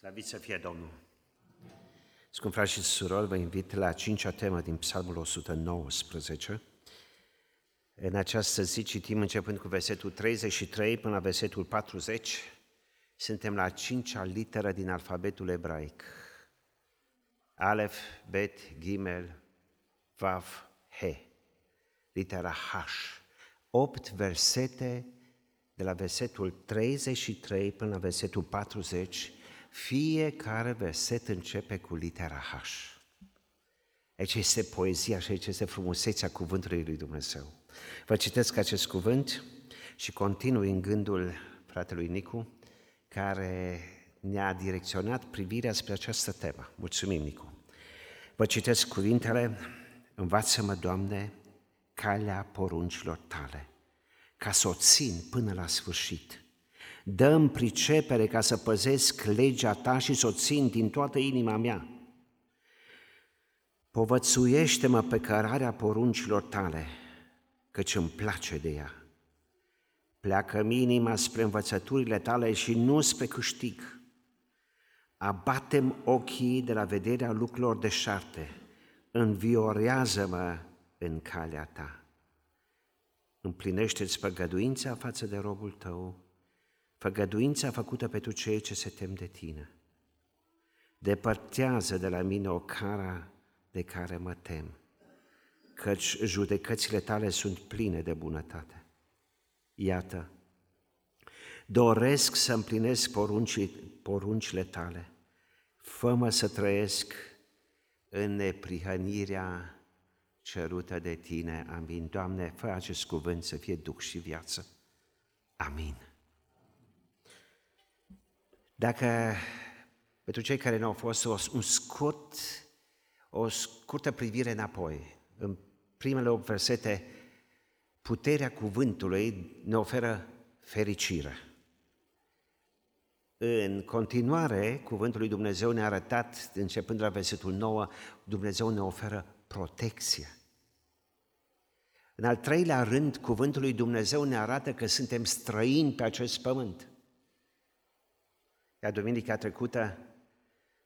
Slăvit să fie Domnul! Scump frați și surori, vă invit la a cincea temă din Psalmul 119. În această zi citim începând cu versetul 33 până la versetul 40. Suntem la a cincea literă din alfabetul ebraic. Alef, Bet, Gimel, Vav, He. Litera H. Opt versete de la versetul 33 până la versetul 40 fiecare verset începe cu litera H. Aici este poezia și aici este frumusețea cuvântului lui Dumnezeu. Vă citesc acest cuvânt și continui în gândul fratelui Nicu, care ne-a direcționat privirea spre această temă. Mulțumim, Nicu! Vă citesc cuvintele, Învață-mă, Doamne, calea poruncilor tale, ca să o țin până la sfârșit. Dăm pricepere ca să păzesc legea ta și să o țin din toată inima mea. Povățuiește-mă pe cărarea poruncilor tale, căci îmi place de ea. Pleacă inima spre învățăturile tale și nu spre câștig. Abatem ochii de la vederea lucrurilor deșarte, înviorează-mă în calea ta. Împlinește-ți păgăduința față de robul tău, făgăduința făcută pentru cei ce se tem de tine. Depărtează de la mine o cara de care mă tem, căci judecățile tale sunt pline de bunătate. Iată, doresc să împlinesc poruncii, poruncile tale, fă să trăiesc în neprihănirea cerută de tine. Amin. Doamne, fă acest cuvânt să fie duc și viață. Amin. Dacă pentru cei care nu au fost o, un scurt, o scurtă privire înapoi, în primele 8 versete, puterea cuvântului ne oferă fericire. În continuare, cuvântul lui Dumnezeu ne-a arătat, începând de la versetul 9, Dumnezeu ne oferă protecție. În al treilea rând, cuvântul lui Dumnezeu ne arată că suntem străini pe acest pământ. Iar duminica trecută,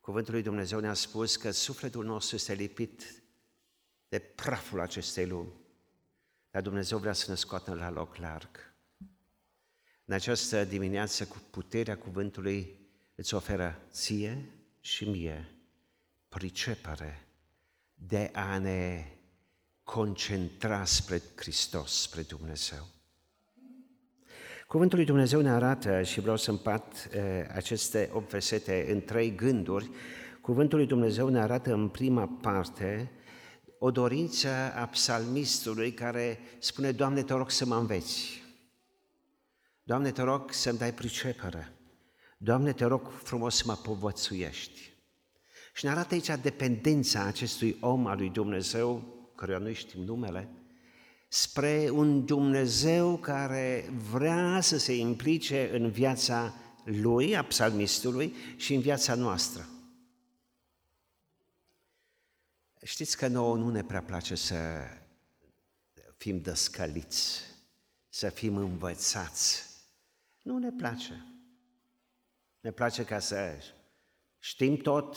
cuvântul lui Dumnezeu ne-a spus că sufletul nostru este lipit de praful acestei lumi, dar Dumnezeu vrea să ne scoată la loc larg. În această dimineață, cu puterea cuvântului, îți oferă ție și mie pricepere de a ne concentra spre Hristos, spre Dumnezeu. Cuvântul lui Dumnezeu ne arată, și vreau să împart uh, aceste 8 versete în trei gânduri, Cuvântul lui Dumnezeu ne arată în prima parte o dorință a psalmistului care spune, Doamne, te rog să mă înveți. Doamne, te rog să-mi dai pricepere. Doamne, te rog frumos să mă povățuiești. Și ne arată aici dependența acestui om al lui Dumnezeu, căruia nu știm numele, spre un Dumnezeu care vrea să se implice în viața lui, a psalmistului, și în viața noastră. Știți că nouă nu ne prea place să fim dăscăliți, să fim învățați. Nu ne place. Ne place ca să știm tot,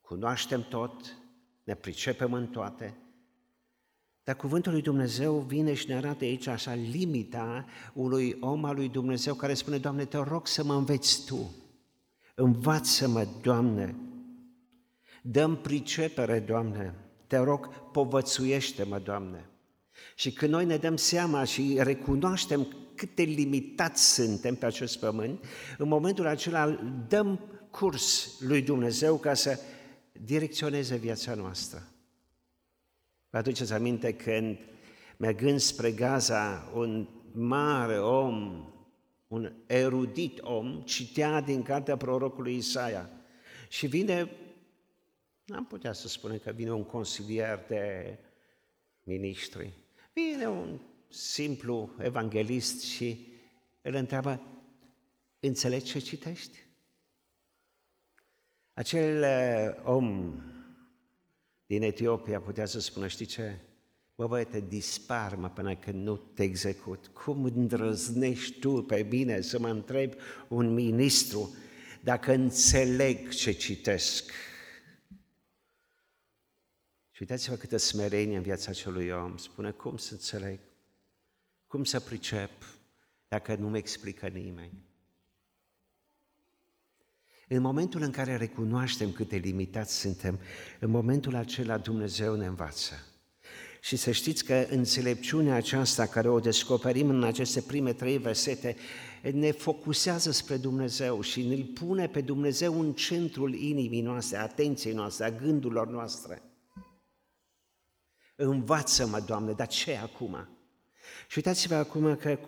cunoaștem tot, ne pricepem în toate, dar cuvântul lui Dumnezeu vine și ne arată aici așa limita unui om al lui Dumnezeu care spune, Doamne, te rog să mă înveți Tu. Învață-mă, Doamne. Dăm pricepere, Doamne. Te rog, povățuiește-mă, Doamne. Și când noi ne dăm seama și recunoaștem cât de limitați suntem pe acest pământ, în momentul acela dăm curs lui Dumnezeu ca să direcționeze viața noastră. Vă aduceți aminte când, mergând spre Gaza, un mare om, un erudit om, citea din cartea prorocului Isaia și vine, n-am putea să spunem că vine un consilier de ministri, vine un simplu evanghelist și îl întreabă, înțelegi ce citești? Acel eh, om din Etiopia putea să spună, știi ce? Bă, băi, te dispar, mă, până când nu te execut. Cum îndrăznești tu pe mine să mă întrebi un ministru dacă înțeleg ce citesc. Și uitați-vă câtă smerenie în viața acelui om. Spune, cum să înțeleg? Cum să pricep dacă nu-mi explică nimeni? În momentul în care recunoaștem cât de limitați suntem, în momentul acela Dumnezeu ne învață. Și să știți că înțelepciunea aceasta care o descoperim în aceste prime trei versete ne focusează spre Dumnezeu și ne pune pe Dumnezeu în centrul inimii noastre, atenției noastre, a gândurilor noastre. Învață-mă, Doamne, dar ce acum? Și uitați-vă acum că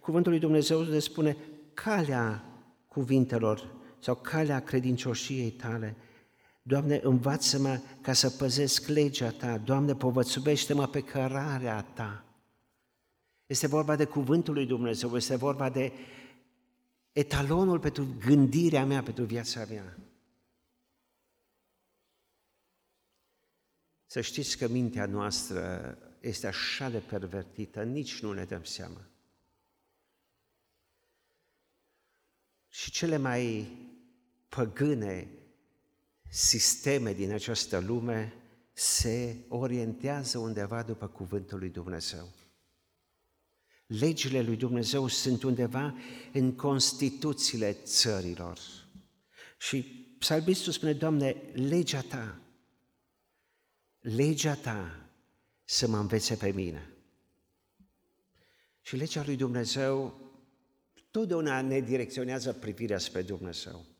cuvântul lui Dumnezeu ne spune calea cuvintelor sau calea credincioșiei tale. Doamne, învață-mă ca să păzesc legea Ta. Doamne, povățubește-mă pe cărarea Ta. Este vorba de cuvântul lui Dumnezeu, este vorba de etalonul pentru gândirea mea, pentru viața mea. Să știți că mintea noastră este așa de pervertită, nici nu ne dăm seama. Și cele mai păgâne sisteme din această lume se orientează undeva după cuvântul lui Dumnezeu. Legile lui Dumnezeu sunt undeva în Constituțiile țărilor. Și psalmistul spune, Doamne, legea Ta, legea Ta să mă învețe pe mine. Și legea lui Dumnezeu totdeauna ne direcționează privirea spre Dumnezeu.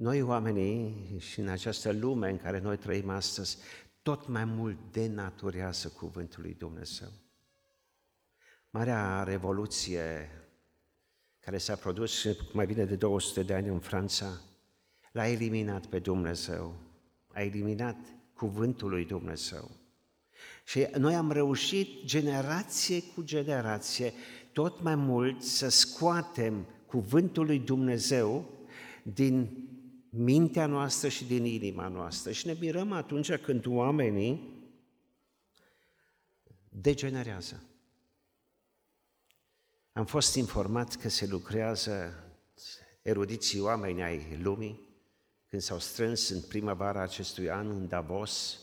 Noi oamenii și în această lume în care noi trăim astăzi, tot mai mult denaturează cuvântul lui Dumnezeu. Marea revoluție care s-a produs mai bine de 200 de ani în Franța, l-a eliminat pe Dumnezeu, a eliminat cuvântul lui Dumnezeu. Și noi am reușit generație cu generație tot mai mult să scoatem cuvântul lui Dumnezeu din mintea noastră și din inima noastră. Și ne mirăm atunci când oamenii degenerează. Am fost informat că se lucrează erudiții oameni ai lumii, când s-au strâns în primăvara acestui an în Davos,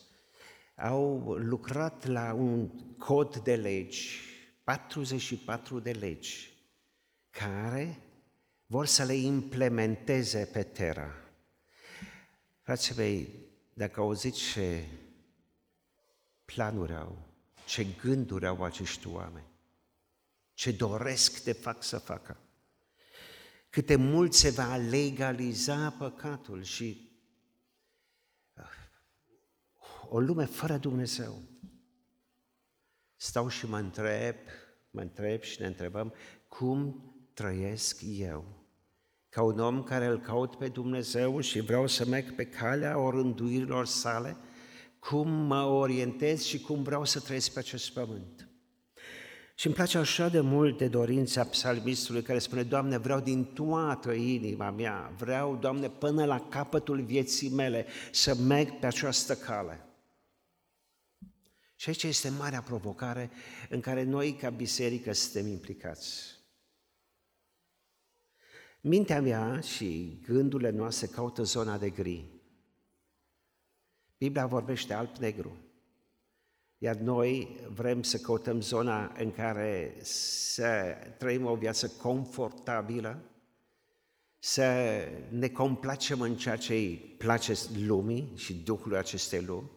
au lucrat la un cod de legi, 44 de legi, care vor să le implementeze pe Terra. Frații mei, dacă auziți ce planuri au, ce gânduri au acești oameni, ce doresc de fapt să facă, câte mult se va legaliza păcatul și uh, o lume fără Dumnezeu. Stau și mă întreb, mă întreb și ne întrebăm cum trăiesc eu ca un om care îl caut pe Dumnezeu și vreau să merg pe calea orânduirilor sale, cum mă orientez și cum vreau să trăiesc pe acest pământ. Și îmi place așa de mult de dorința psalmistului care spune, Doamne, vreau din toată inima mea, vreau, Doamne, până la capătul vieții mele să merg pe această cale. Și aici este marea provocare în care noi, ca biserică, suntem implicați. Mintea mea și gândurile noastre caută zona de gri. Biblia vorbește alb-negru. Iar noi vrem să căutăm zona în care să trăim o viață confortabilă, să ne complacem în ceea ce îi place lumii și Duhului acestei lumi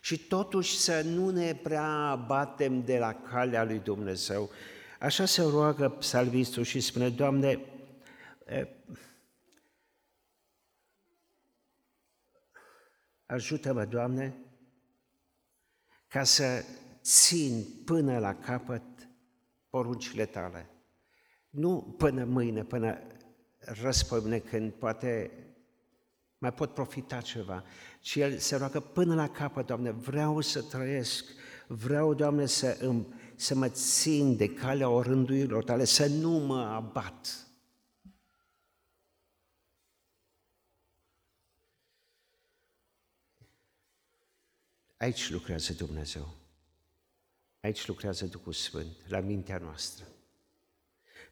și totuși să nu ne prea batem de la calea lui Dumnezeu. Așa se roagă psalmistul și spune, Doamne, Ajută-mă, Doamne, ca să țin până la capăt poruncile Tale. Nu până mâine, până răspămâne, când poate mai pot profita ceva, ci el se roagă până la capăt, Doamne, vreau să trăiesc, vreau, Doamne, să, să mă țin de calea orânduirilor Tale, să nu mă abat. Aici lucrează Dumnezeu. Aici lucrează Duhul Sfânt, la mintea noastră.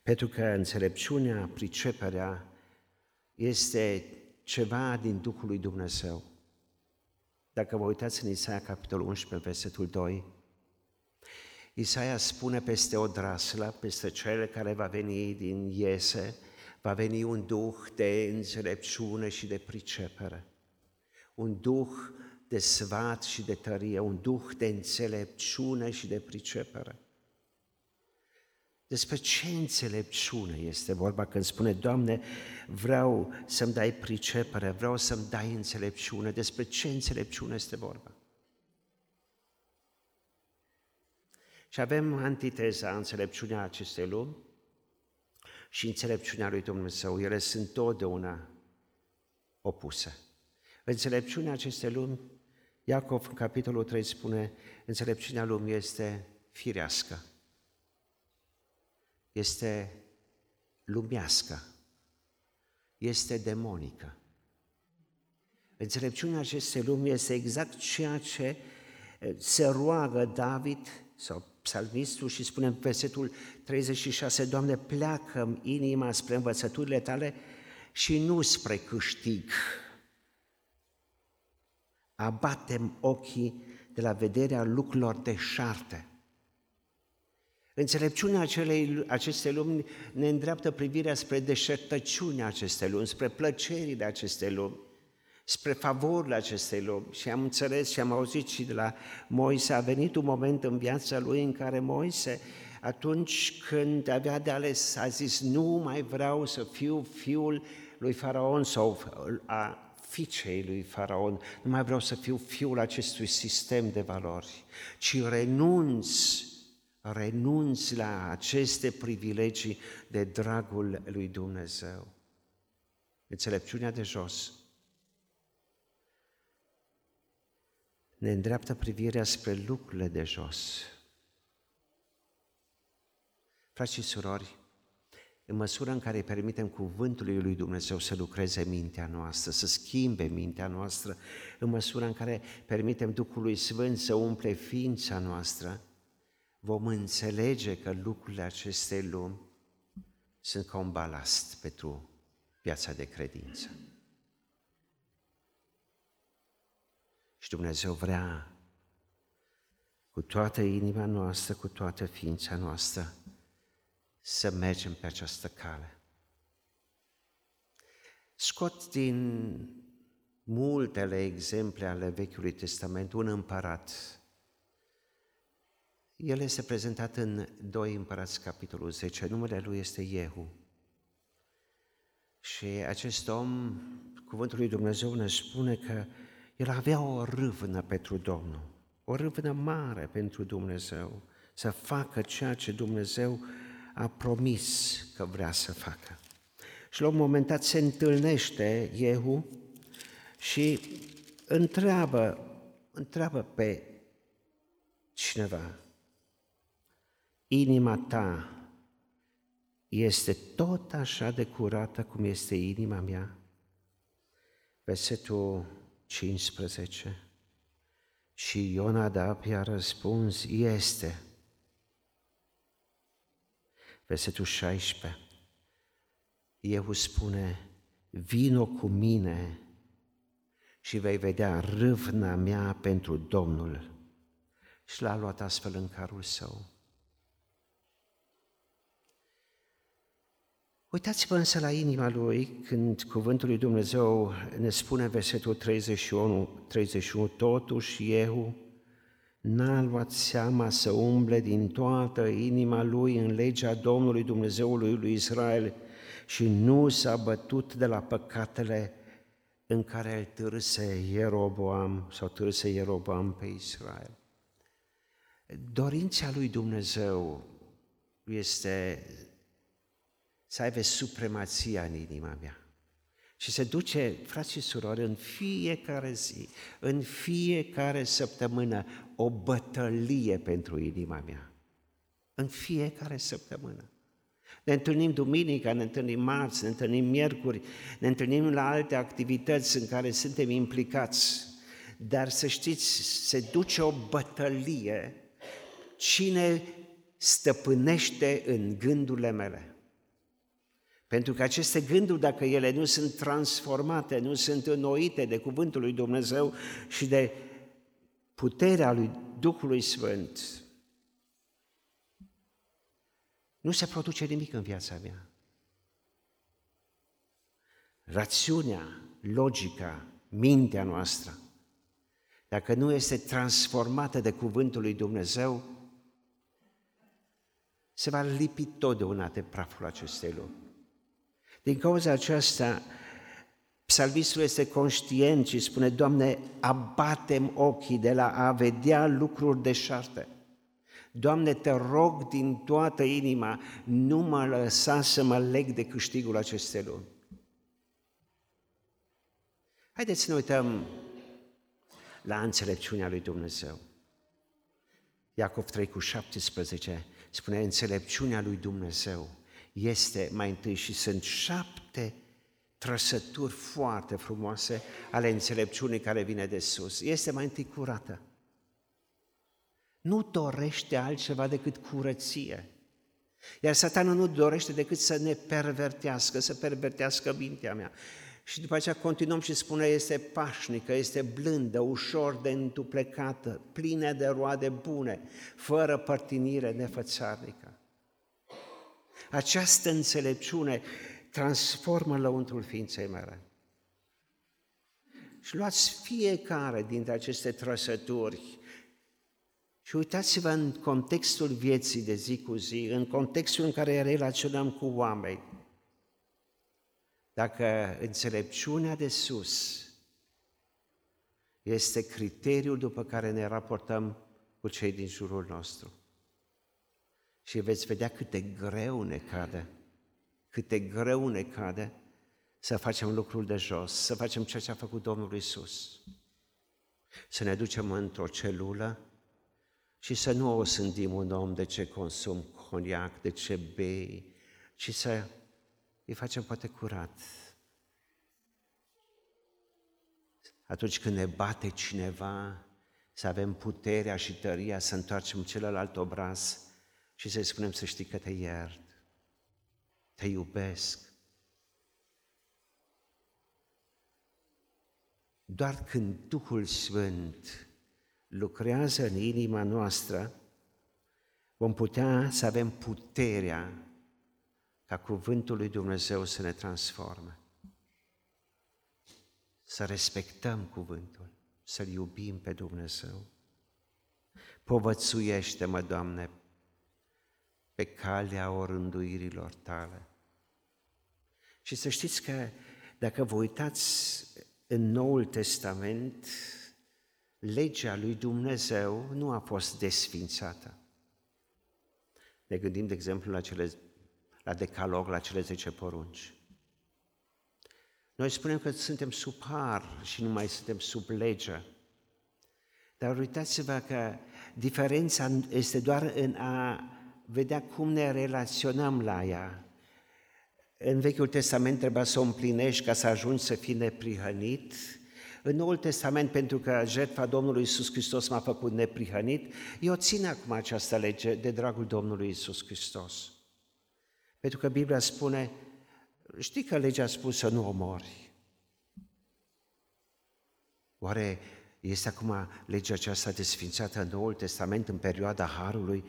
Pentru că înțelepciunea, priceperea, este ceva din Duhul lui Dumnezeu. Dacă vă uitați în Isaia, capitolul 11, versetul 2, Isaia spune peste o draslă, peste cele care va veni din Iese, va veni un duh de înțelepciune și de pricepere, un duh de svat și de tărie, un duh de înțelepciune și de pricepere. Despre ce înțelepciune este vorba când spune, Doamne, vreau să-mi dai pricepere, vreau să-mi dai înțelepciune. Despre ce înțelepciune este vorba? Și avem antiteza înțelepciunea acestei lumi și înțelepciunea lui Dumnezeu. Ele sunt totdeauna opuse. Înțelepciunea acestei lumi, Iacov în capitolul 3 spune, înțelepciunea lumii este firească, este lumească, este demonică. Înțelepciunea acestei lumi este exact ceea ce eh, se roagă David sau psalmistul și spune în versetul 36, Doamne, pleacă inima spre învățăturile tale și nu spre câștig. Abatem ochii de la vederea lucrurilor deșarte. Înțelepciunea acelei, acestei lumi ne îndreaptă privirea spre deșertăciunea acestei lumi, spre plăcerile acestei lumi, spre favorile acestei lumi. Și am înțeles și am auzit și de la Moise, a venit un moment în viața lui în care Moise, atunci când avea de ales, a zis, nu mai vreau să fiu fiul lui Faraon sau a fiicei lui Faraon, nu mai vreau să fiu fiul acestui sistem de valori, ci renunț renunți la aceste privilegii de dragul lui Dumnezeu. Înțelepciunea de jos ne îndreaptă privirea spre lucrurile de jos. Frați și surori, în măsura în care permitem cuvântului lui Dumnezeu să lucreze mintea noastră, să schimbe mintea noastră, în măsura în care permitem Duhului Sfânt să umple ființa noastră, vom înțelege că lucrurile acestei lumi sunt ca un balast pentru viața de credință. Și Dumnezeu vrea cu toată inima noastră, cu toată ființa noastră, să mergem pe această cale. Scot din multele exemple ale Vechiului Testament un împărat el este prezentat în 2 Împărați, capitolul 10. Numele lui este Iehu. Și acest om, cuvântul lui Dumnezeu ne spune că el avea o râvnă pentru Domnul, o râvnă mare pentru Dumnezeu, să facă ceea ce Dumnezeu a promis că vrea să facă. Și la un moment dat se întâlnește Iehu și întreabă, întreabă pe cineva, inima ta este tot așa de curată cum este inima mea? Versetul 15. Și Ionadab i-a răspuns, este. Versetul 16. Eu spune, vino cu mine și vei vedea râvna mea pentru Domnul. Și l-a luat astfel în carul său. Uitați-vă însă la inima lui când cuvântul lui Dumnezeu ne spune în versetul 31, 31 totuși eu n-a luat seama să umble din toată inima lui în legea Domnului Dumnezeului lui Israel și nu s-a bătut de la păcatele în care îl târse Ieroboam sau târse Ieroboam pe Israel. Dorința lui Dumnezeu este să aibă supremația în inima mea. Și se duce, frați și surori, în fiecare zi, în fiecare săptămână, o bătălie pentru inima mea. În fiecare săptămână. Ne întâlnim duminica, ne întâlnim marți, ne întâlnim miercuri, ne întâlnim la alte activități în care suntem implicați. Dar să știți, se duce o bătălie cine stăpânește în gândurile mele. Pentru că aceste gânduri, dacă ele nu sunt transformate, nu sunt înnoite de Cuvântul lui Dumnezeu și de puterea lui Duhului Sfânt, nu se produce nimic în viața mea. Rațiunea, logica, mintea noastră, dacă nu este transformată de Cuvântul lui Dumnezeu, se va lipi totdeauna de praful acestei lumi. Din cauza aceasta, psalmistul este conștient și spune, Doamne, abatem ochii de la a vedea lucruri deșarte. Doamne, te rog din toată inima, nu mă lăsa să mă leg de câștigul acestei lumi. Haideți să ne uităm la înțelepciunea lui Dumnezeu. Iacov 3 cu 17 spune, înțelepciunea lui Dumnezeu este mai întâi și sunt șapte trăsături foarte frumoase ale înțelepciunii care vine de sus. Este mai întâi curată. Nu dorește altceva decât curăție. Iar satanul nu dorește decât să ne pervertească, să pervertească mintea mea. Și după aceea continuăm și spune, este pașnică, este blândă, ușor de întuplecată, plină de roade bune, fără părtinire nefățarnică. Această înțelepciune transformă lăuntrul ființei mele. Și luați fiecare dintre aceste trăsături și uitați-vă în contextul vieții de zi cu zi, în contextul în care relaționăm cu oameni. Dacă înțelepciunea de sus este criteriul după care ne raportăm cu cei din jurul nostru și veți vedea cât de greu ne cade, cât de greu ne cade să facem lucrul de jos, să facem ceea ce a făcut Domnul Isus. Să ne ducem într-o celulă și să nu o sândim un om de ce consum coniac, de ce bei, ci să îi facem poate curat. Atunci când ne bate cineva, să avem puterea și tăria să întoarcem celălalt obraz și să-i spunem să știi că te iert, te iubesc. Doar când Duhul Sfânt lucrează în inima noastră, vom putea să avem puterea ca cuvântul lui Dumnezeu să ne transforme. Să respectăm cuvântul, să-L iubim pe Dumnezeu. Povățuiește-mă, Doamne, pe calea orânduirilor tale. Și să știți că dacă vă uitați în Noul Testament, legea lui Dumnezeu nu a fost desfințată. Ne gândim, de exemplu, la, cele, la decalog, la cele 10 porunci. Noi spunem că suntem sub har și nu mai suntem sub lege. Dar uitați-vă că diferența este doar în a vedea cum ne relaționăm la ea. În Vechiul Testament trebuia să o împlinești ca să ajungi să fii neprihănit. În Noul Testament, pentru că jertfa Domnului Isus Hristos m-a făcut neprihănit, eu țin acum această lege de dragul Domnului Isus Hristos. Pentru că Biblia spune, știi că legea a spus să nu omori. Oare este acum legea aceasta desfințată în Noul Testament, în perioada Harului,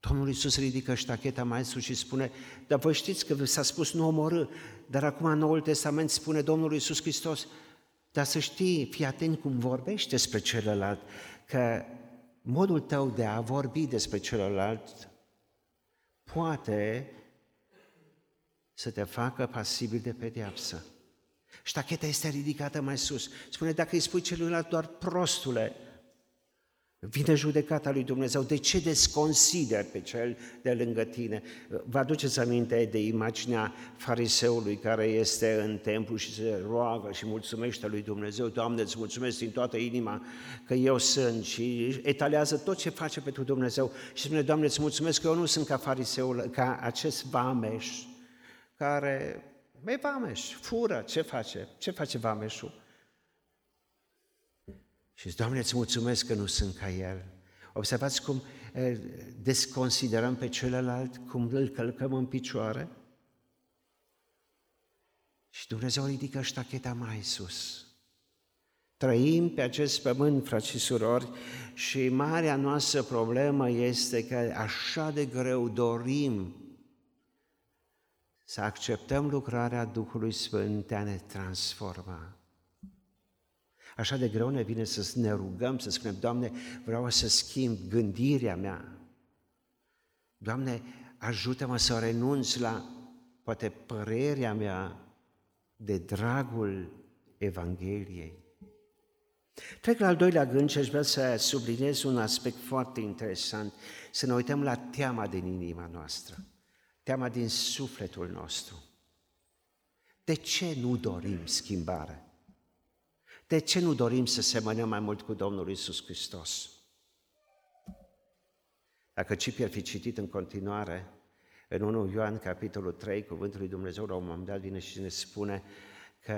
Domnul Iisus ridică ștacheta mai sus și spune, dar vă știți că s-a spus nu omorâ, dar acum în Noul Testament spune Domnul Iisus Hristos, dar să știi, fii atent cum vorbești despre celălalt, că modul tău de a vorbi despre celălalt poate să te facă pasibil de pedeapsă. Ștacheta este ridicată mai sus. Spune, dacă îi spui celuilalt doar prostule, Vine judecata lui Dumnezeu. De ce desconsider pe cel de lângă tine? Vă aduceți aminte de imaginea fariseului care este în templu și se roagă și mulțumește lui Dumnezeu. Doamne, îți mulțumesc din toată inima că eu sunt și etalează tot ce face pentru Dumnezeu. Și spune, Doamne, îți mulțumesc că eu nu sunt ca fariseul, ca acest vameș care, e vameș, fură, ce face? Ce face vameșul? Și zic, Doamne, îți mulțumesc că nu sunt ca El. Observați cum desconsiderăm pe celălalt, cum îl călcăm în picioare. Dumnezeu ridică ștacheta mai sus. Trăim pe acest pământ, frați și surori, și marea noastră problemă este că așa de greu dorim să acceptăm lucrarea Duhului Sfânt de a ne transforma. Așa de greu ne vine să ne rugăm, să spunem, Doamne, vreau să schimb gândirea mea. Doamne, ajută-mă să renunț la, poate, părerea mea de dragul Evangheliei. Trec la al doilea gând și aș vrea să subliniez un aspect foarte interesant, să ne uităm la teama din inima noastră, teama din sufletul nostru. De ce nu dorim schimbare? De ce nu dorim să semănăm mai mult cu Domnul Isus Hristos? Dacă Cipi ar fi citit în continuare, în 1 Ioan, capitolul 3, cuvântul lui Dumnezeu la un moment dat vine și ne spune că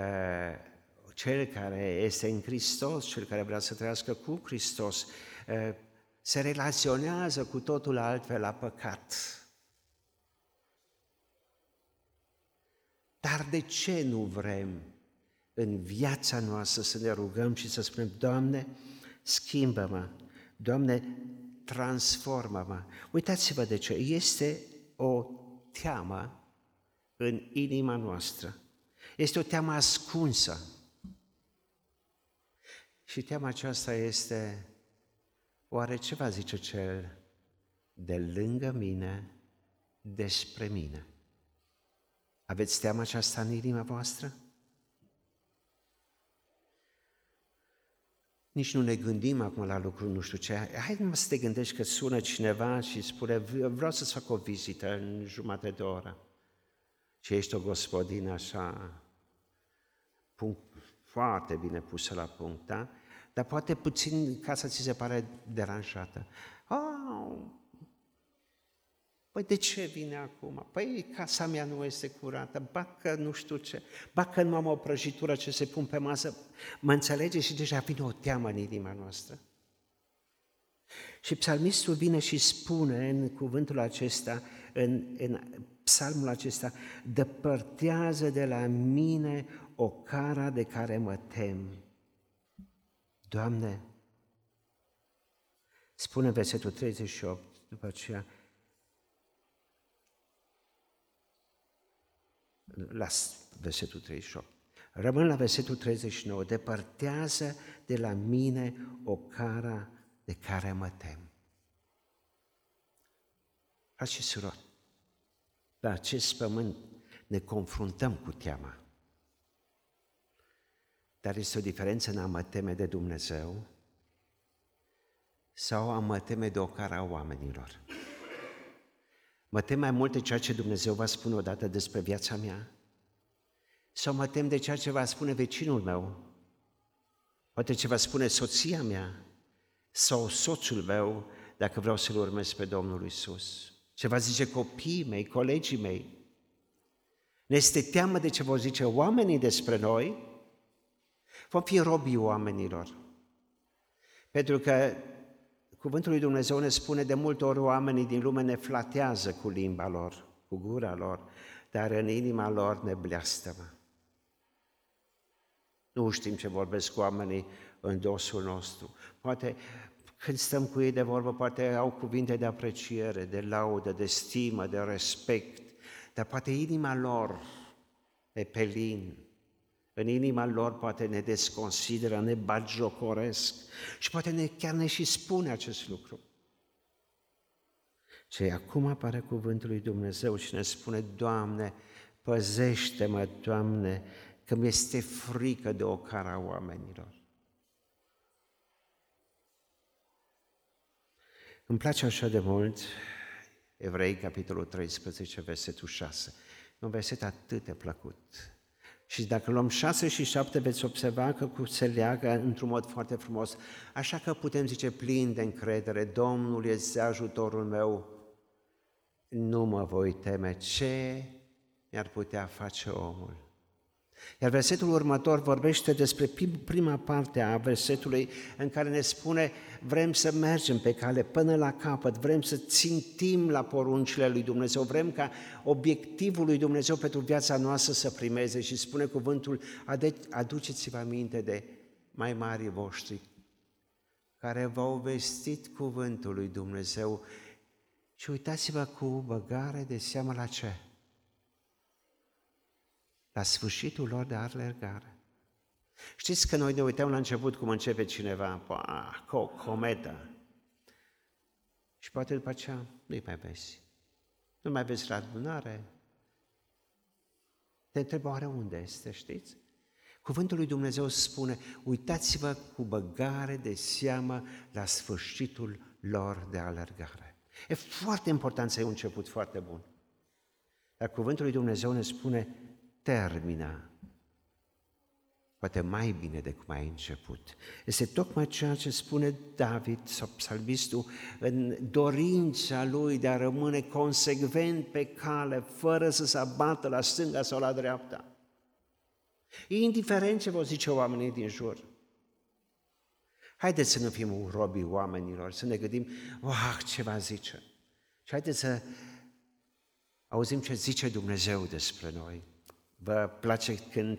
cel care este în Hristos, cel care vrea să trăiască cu Hristos, se relaționează cu totul altfel la păcat. Dar de ce nu vrem în viața noastră să ne rugăm și să spunem, Doamne, schimbă-mă, Doamne, transformă-mă. Uitați-vă de ce. Este o teamă în inima noastră. Este o teamă ascunsă. Și teama aceasta este, oare ce va zice cel de lângă mine despre mine? Aveți teama aceasta în inima voastră? Nici nu ne gândim acum la lucruri nu știu ce. Hai numai să te gândești că sună cineva și spune, vreau să-ți fac o vizită în jumătate de oră. Și ești o gospodină așa, punct, foarte bine pusă la punct, da? Dar poate puțin casa ți se pare deranjată. Oh, Păi de ce vine acum? Păi casa mea nu este curată, bacă nu știu ce, bacă nu am o prăjitură ce se pun pe masă. Mă înțelege și deja vine o teamă în inima noastră. Și psalmistul vine și spune în cuvântul acesta, în, în psalmul acesta, depărtează de la mine o cara de care mă tem. Doamne, spune versetul 38, după aceea, la versetul 38. Rămân la versetul 39. Depărtează de la mine o cara de care mă tem. Frați și surori, pe acest pământ ne confruntăm cu teama. Dar este o diferență în a mă teme de Dumnezeu sau a mă teme de o cara oamenilor. Mă tem mai mult de ceea ce Dumnezeu va spune odată despre viața mea? Sau mă tem de ceea ce va spune vecinul meu? Poate ce va spune soția mea sau soțul meu dacă vreau să-L urmez pe Domnul Isus? Ce va zice copiii mei, colegii mei? Ne este teamă de ce vor zice oamenii despre noi? Vom fi robii oamenilor. Pentru că Cuvântul lui Dumnezeu ne spune de multe ori oamenii din lume ne flatează cu limba lor, cu gura lor, dar în inima lor ne bleastămă. Nu știm ce vorbesc cu oamenii în dosul nostru. Poate când stăm cu ei de vorbă, poate au cuvinte de apreciere, de laudă, de stimă, de respect, dar poate inima lor e pelin, în inima lor poate ne desconsideră, ne bagiocoresc și poate ne, chiar ne și spune acest lucru. Și acum apare cuvântul lui Dumnezeu și ne spune, Doamne, păzește-mă, Doamne, că mi este frică de o cara oamenilor. Îmi place așa de mult Evrei, capitolul 13, versetul 6. un verset atât de plăcut. Și dacă luăm 6 și 7, veți observa că se leagă într-un mod foarte frumos. Așa că putem zice plin de încredere, Domnul este ajutorul meu, nu mă voi teme ce mi-ar putea face omul. Iar versetul următor vorbește despre prima parte a versetului în care ne spune vrem să mergem pe cale până la capăt, vrem să țintim la poruncile lui Dumnezeu, vrem ca obiectivul lui Dumnezeu pentru viața noastră să primeze și spune cuvântul, aduceți-vă aminte de mai mari voștri care v-au vestit cuvântul lui Dumnezeu și uitați-vă cu băgare de seamă la ce? La sfârșitul lor de alergare. Știți că noi ne uităm la început cum începe cineva, pa, cu o comedă. Și poate după aceea nu-i mai vezi. Nu mai vezi la adunare. Te întreb oare unde este, știți? Cuvântul lui Dumnezeu spune, uitați-vă cu băgare de seamă la sfârșitul lor de alergare. E foarte important să ai un început foarte bun. Dar cuvântul lui Dumnezeu ne spune, termina poate mai bine decât mai ai început. Este tocmai ceea ce spune David sau psalmistul în dorința lui de a rămâne consecvent pe cale, fără să se abată la stânga sau la dreapta. Indiferent ce vă zice oamenii din jur. Haideți să nu fim robii oamenilor, să ne gândim, oh, ce va zice. Și haideți să auzim ce zice Dumnezeu despre noi. Vă place când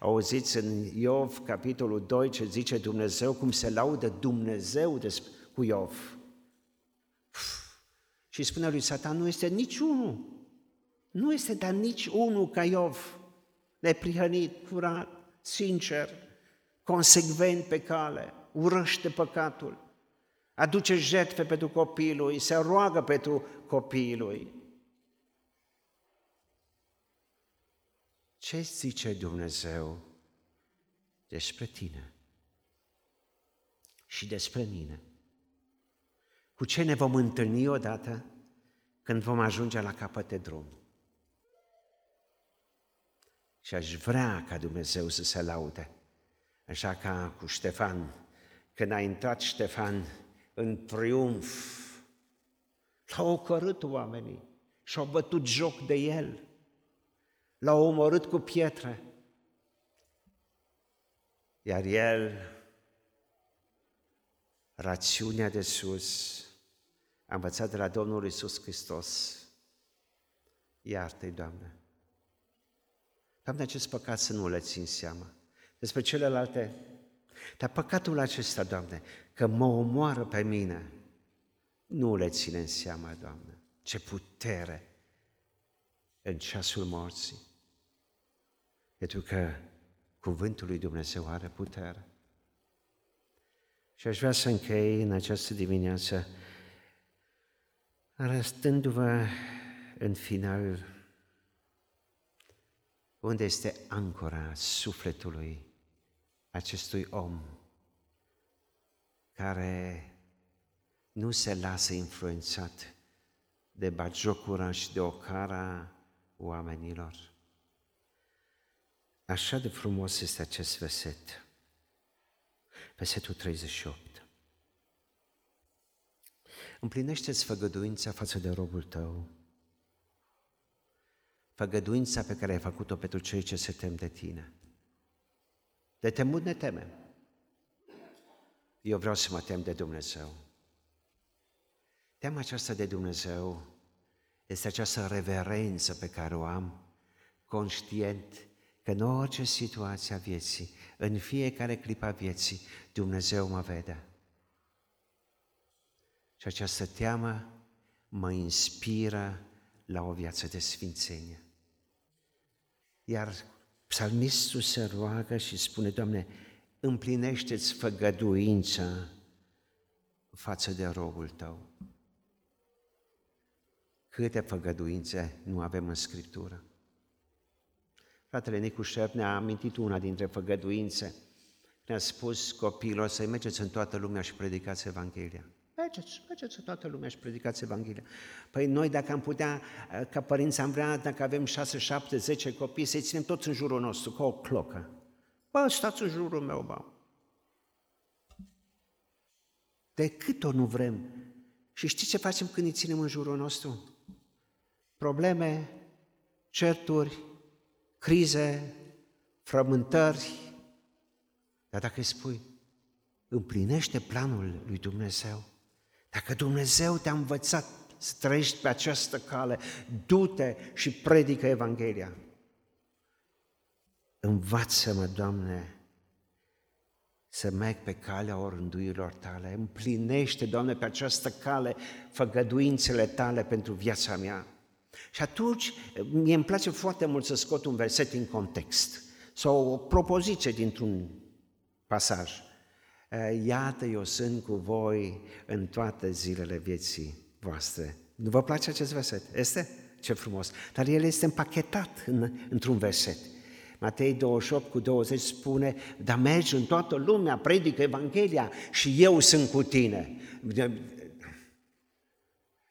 auziți în Iov, capitolul 2, ce zice Dumnezeu, cum se laudă Dumnezeu cu Iov. Și spune lui Satan, nu este niciunul, nu este dar nici unul ca Iov, neprihănit, curat, sincer, consecvent pe cale, urăște păcatul, aduce jertfe pentru copiii lui, se roagă pentru copiii Ce zice Dumnezeu despre tine și despre mine? Cu ce ne vom întâlni odată când vom ajunge la capăt de drum? Și aș vrea ca Dumnezeu să se laude, așa ca cu Ștefan, când a intrat Ștefan în triumf, l-au ocărât oamenii și au bătut joc de el l-au omorât cu pietre. Iar el, rațiunea de sus, a învățat de la Domnul Isus Hristos, iartă-i, Doamne. Doamne, acest păcat să nu le țin seama. Despre celelalte, dar păcatul acesta, Doamne, că mă omoară pe mine, nu le ține în seama, Doamne. Ce putere în ceasul morții. Pentru că cuvântul lui Dumnezeu are putere. Și aș vrea să închei în această dimineață arătându-vă în final unde este ancora sufletului acestui om care nu se lasă influențat de bagiocura și de ocara oamenilor. Așa de frumos este acest verset. Versetul 38. Împlinește-ți făgăduința față de robul tău, făgăduința pe care ai făcut-o pentru cei ce se tem de tine. De temut ne temem. Eu vreau să mă tem de Dumnezeu. Teama aceasta de Dumnezeu este această reverență pe care o am, conștient că în orice situație a vieții, în fiecare clip a vieții, Dumnezeu mă vede. Și această teamă mă inspiră la o viață de sfințenie. Iar psalmistul se roagă și spune, Doamne, împlinește-ți făgăduința față de robul Tău. Câte făgăduințe nu avem în Scriptură? Fratele Nicu Șerp ne-a amintit una dintre făgăduințe. Ne-a spus copiilor să mergeți în toată lumea și predicați Evanghelia. Mergeți, mergeți în toată lumea și predicați Evanghelia. Păi noi dacă am putea, ca părinți am vrea, dacă avem 6, 7, 10 copii, să-i ținem toți în jurul nostru, ca o clocă. Bă, stați în jurul meu, bă. De cât o nu vrem. Și știți ce facem când îi ținem în jurul nostru? Probleme, certuri, crize, frământări, dar dacă îi spui, împlinește planul lui Dumnezeu, dacă Dumnezeu te-a învățat să trăiești pe această cale, du-te și predică Evanghelia. Învață-mă, Doamne, să merg pe calea orânduirilor tale. Împlinește, Doamne, pe această cale făgăduințele tale pentru viața mea. Și atunci, mie îmi place foarte mult să scot un verset în context sau o propoziție dintr-un pasaj. Iată, eu sunt cu voi în toate zilele vieții voastre. Nu vă place acest verset? Este? Ce frumos! Dar el este împachetat în, într-un verset. Matei 28 cu 20 spune, dar mergi în toată lumea, predică Evanghelia și eu sunt cu tine.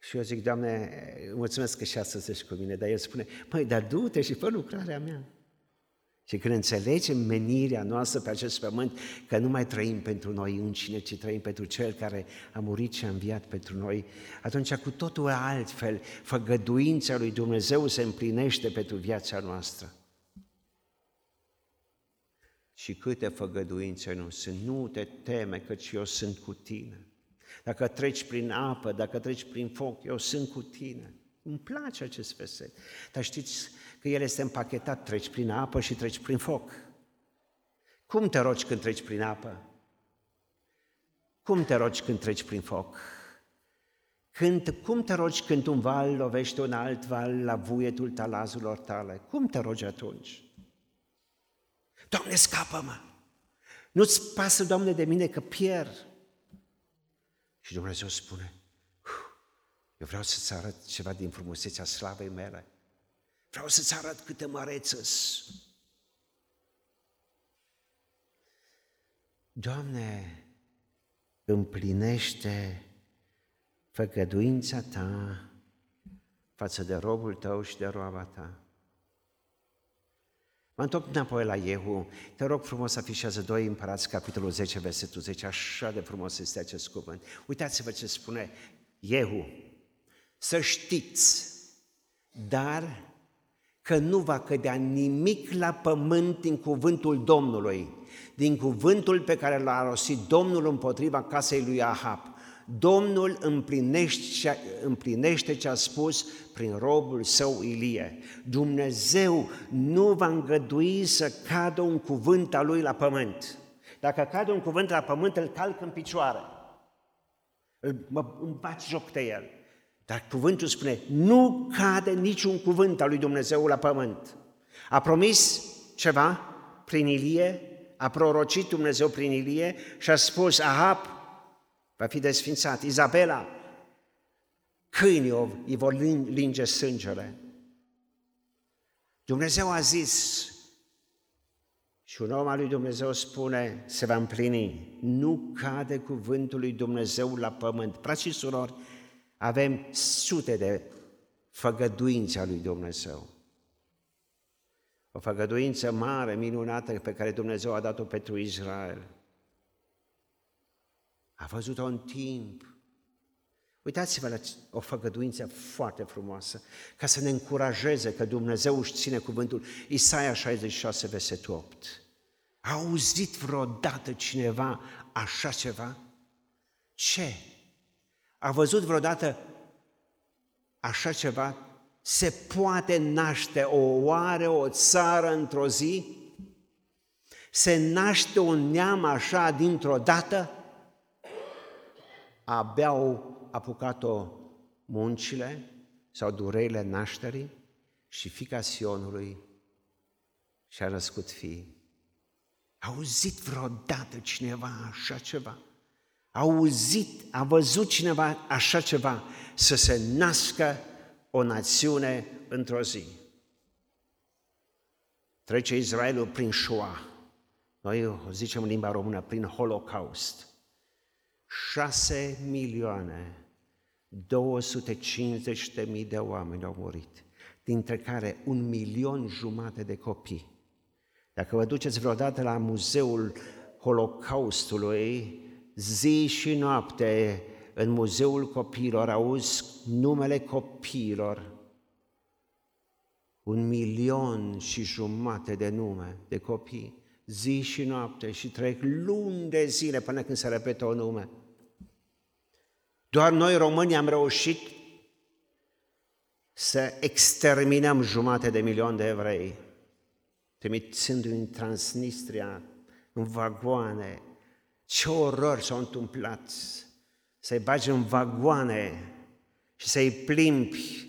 Și eu zic, Doamne, mulțumesc că și astăzi ești cu mine, dar el spune, măi, dar du-te și fă lucrarea mea. Și când înțelegem menirea noastră pe acest pământ, că nu mai trăim pentru noi înșine, ci trăim pentru Cel care a murit și a înviat pentru noi, atunci cu totul altfel, făgăduința lui Dumnezeu se împlinește pentru viața noastră. Și câte făgăduințe nu sunt, nu te teme că eu sunt cu tine. Dacă treci prin apă, dacă treci prin foc, eu sunt cu tine. Îmi place acest verset. Dar știți că el este împachetat, treci prin apă și treci prin foc. Cum te rogi când treci prin apă? Cum te rogi când treci prin foc? Când, cum te rogi când un val lovește un alt val la vuietul talazurilor tale? Cum te rogi atunci? Doamne, scapă-mă! Nu-ți pasă, Doamne, de mine că pierd. Și Dumnezeu spune, eu vreau să-ți arăt ceva din frumusețea slavei mele. Vreau să-ți arăt câte măreță Doamne, împlinește făgăduința Ta față de robul Tău și de roaba Ta. Mă întorc înapoi la Iehu. Te rog frumos să afișează 2 Împărați, capitolul 10, versetul 10. Așa de frumos este acest cuvânt. Uitați-vă ce spune Iehu. Să știți, dar că nu va cădea nimic la pământ din cuvântul Domnului, din cuvântul pe care l-a rostit Domnul împotriva casei lui Ahab. Domnul împlinește, împlinește ce a spus prin robul său Ilie. Dumnezeu nu va îngădui să cadă un cuvânt al lui la pământ. Dacă cade un cuvânt la pământ, îl calc în picioare. Mă, îmi bat joc de el. Dar cuvântul spune, nu cade niciun cuvânt al lui Dumnezeu la pământ. A promis ceva prin Ilie, a prorocit Dumnezeu prin Ilie și a spus, Ahab va fi desfințat, Izabela, câinii îi vor linge sângele. Dumnezeu a zis, și un om al lui Dumnezeu spune, se va împlini, nu cade cuvântul lui Dumnezeu la pământ. Frați și surori, avem sute de făgăduințe a lui Dumnezeu. O făgăduință mare, minunată, pe care Dumnezeu a dat-o pentru Israel. A văzut-o în timp. Uitați-vă la o făgăduință foarte frumoasă, ca să ne încurajeze că Dumnezeu își ține cuvântul. Isaia 66, versetul 8. A auzit vreodată cineva așa ceva? Ce? A văzut vreodată așa ceva? Se poate naște o oare o țară într-o zi? Se naște un neam așa dintr-o dată? Abia au apucat-o muncile sau dureile nașterii și fica Sionului și-a născut fii. A auzit vreodată cineva așa ceva? a auzit, a văzut cineva așa ceva, să se nască o națiune într-o zi. Trece Israelul prin Shoah. Noi o zicem în limba română, prin Holocaust. 6 milioane 250 de mii de oameni au murit, dintre care un milion jumate de copii. Dacă vă duceți vreodată la muzeul Holocaustului, zi și noapte în Muzeul Copiilor auzi numele copiilor un milion și jumate de nume de copii, zi și noapte și trec luni de zile până când se repetă o nume. Doar noi români am reușit să exterminăm jumate de milion de evrei, trimițându-i în Transnistria, în vagoane. Ce orări s-au întâmplat! Să-i bagi în vagoane și să-i plimbi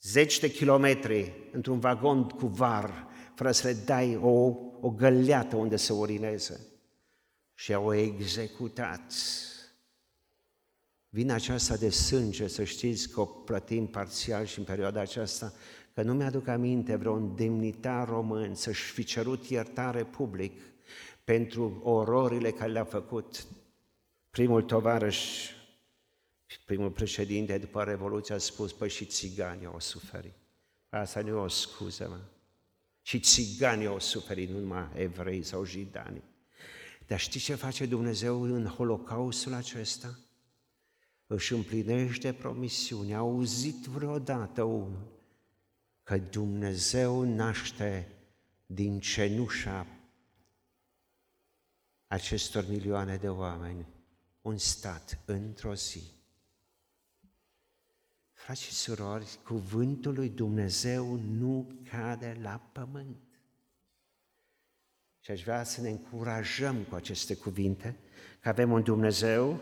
zeci de kilometri într-un vagon cu var, fără să le dai o, o găleată unde să urineze. Și au executat. Vine aceasta de sânge, să știți că o plătim parțial și în perioada aceasta, că nu mi-aduc aminte vreun demnitar român să-și fi cerut iertare public pentru ororile care le-a făcut. Primul tovarăș Primul președinte după Revoluție a spus, păi și țiganii au suferit. Asta nu e o scuză, mă. Și țiganii au suferit, nu numai evrei sau jidani. Dar știți ce face Dumnezeu în holocaustul acesta? Își împlinește promisiunea. A auzit vreodată unul că Dumnezeu naște din cenușa acestor milioane de oameni un stat într-o zi. Frați și surori, cuvântul lui Dumnezeu nu cade la pământ. Și aș vrea să ne încurajăm cu aceste cuvinte, că avem un Dumnezeu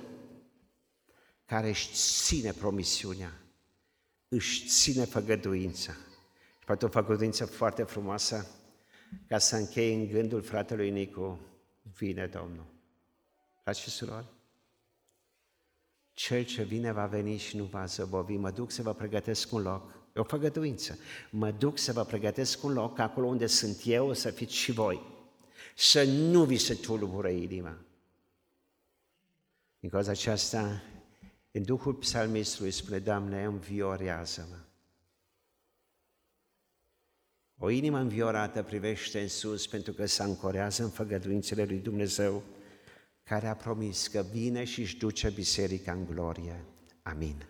care își ține promisiunea, își ține făgăduința. Și poate o făgăduință foarte frumoasă, ca să închei în gândul fratelui Nicu, vine Domnul. Frați și surori, cel ce vine va veni și nu va zăbovi. Mă duc să vă pregătesc un loc. E o făgăduință. Mă duc să vă pregătesc un loc acolo unde sunt eu, să fiți și voi. Să nu vi se tulbure inima. Din cauza aceasta, în Duhul psalmistului spune, Doamne, înviorează-mă. O inimă înviorată privește în sus pentru că se ancorează în făgăduințele lui Dumnezeu care a promis că vine și își duce biserica în glorie. Amin.